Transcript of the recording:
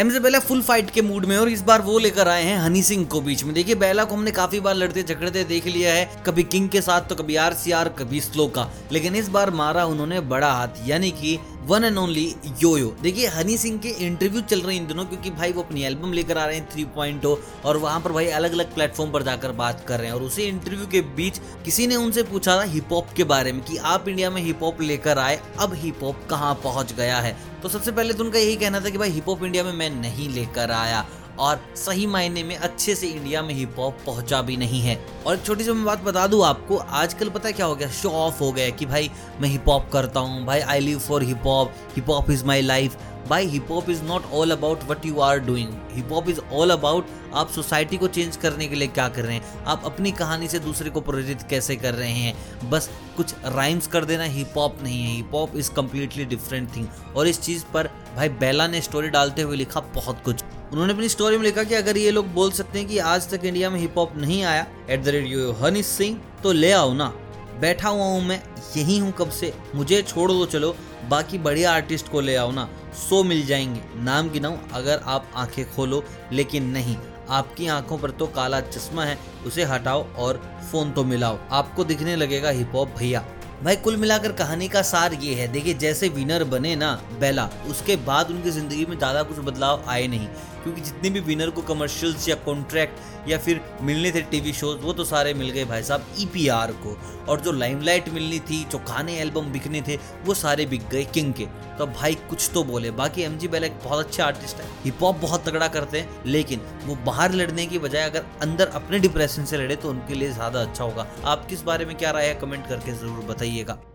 M से बेला full fight के मूड में और इस बार वो लेकर आए हैं हनी सिंह को बीच में। देखिए, बेला को हमने काफ़ी बार लड़ते झगड़ते देख लिया है, कभी किंग के साथ तो कभी आरसीआर कभी स्लो का। लेकिन इस बार मारा उन्होंने बड़ा हाथ, यानी कि one and only yo yo देखिए, हनी सिंह के इंटरव्यू चल रहे हैं इन दिनों, क्योंकि भाई वो अपनी एल्बम लेकर आ रहे हैं थ्री पॉइंट और वहाँ पर भाई अलग अलग प्लेटफॉर्म पर जाकर बात कर रहे हैं। और उसी इंटरव्यू के बीच किसी ने उनसे पूछा था हिप हॉप के बारे में कि आप इंडिया में हिप हॉप लेकर आए, अब हिप हॉप कहाँ पहुँच गया है? तो सबसे पहले तो उनका यही कहना था कि भाई हिप हॉप इंडिया में मैं नहीं लेकर आया। और सही मायने में अच्छे से इंडिया में हिप हॉप पहुँचा भी नहीं है। और एक छोटी सी मैं बात बता दूँ आपको, आजकल पता है क्या हो गया? शो ऑफ़ हो गया कि भाई मैं हिप हॉप करता हूँ, भाई I live for hip hop hip hop is my life भाई hip hop is not all about what you are doing hip hop is all about आप सोसाइटी को चेंज करने के लिए क्या कर रहे हैं? आप अपनी कहानी से दूसरे को प्रेरित कैसे कर रहे हैं? बस कुछ राइम्स कर देना हिप हॉप नहीं है। Hip hop is completely different thing और इस चीज़ पर भाई बेला ने स्टोरी डालते हुए लिखा बहुत कुछ। उन्होंने अपनी स्टोरी में लिखा कि अगर ये लोग बोल सकते हैं कि आज तक इंडिया में हिप हॉप नहीं आया at the rate you Honey Singh तो ले आओ ना। बैठा हुआ हूँ मैं, यही हूँ कब से? मुझे छोड़ दो, चलो। बाकी बढ़िया आर्टिस्ट को ले आओ ना। सो मिल जाएँगे। नाम गिनाऊं अगर आप आँखें खोलो, लेकिन नहीं। आपकी आँखों पर तो काला चश्मा है, उसे हटाओ और फ़ोन तो मिलाओ। आपको दिखने लगेगा हिप हॉप भैया। भाई, कुल मिलाकर कहानी का सार ये है, देखिए, जैसे विनर बने ना बेला उसके बाद उनकी ज़िंदगी में ज़्यादा कुछ बदलाव आए नहीं। क्योंकि जितने भी विनर को कमर्शियल्स या कॉन्ट्रैक्ट या फिर मिलने थे टीवी शोज़ वो तो सारे मिल गए भाई साहब ईपीआर को। और जो लाइमलाइट मिलनी थी, जो गाने एल्बम बिकने थे, वो सारे बिक गए किंग के। तो भाई, कुछ तो बोले। बाकी एम जी बेला एक बहुत अच्छे आर्टिस्ट है। हिप हॉप बहुत तगड़ा करते हैं, लेकिन वो बाहर लड़ने की बजाय अगर अंदर अपने डिप्रेशन से लड़े तो उनके लिए ज़्यादा अच्छा होगा। आप किस बारे में क्या राय है कमेंट करके ज़रूर 家が。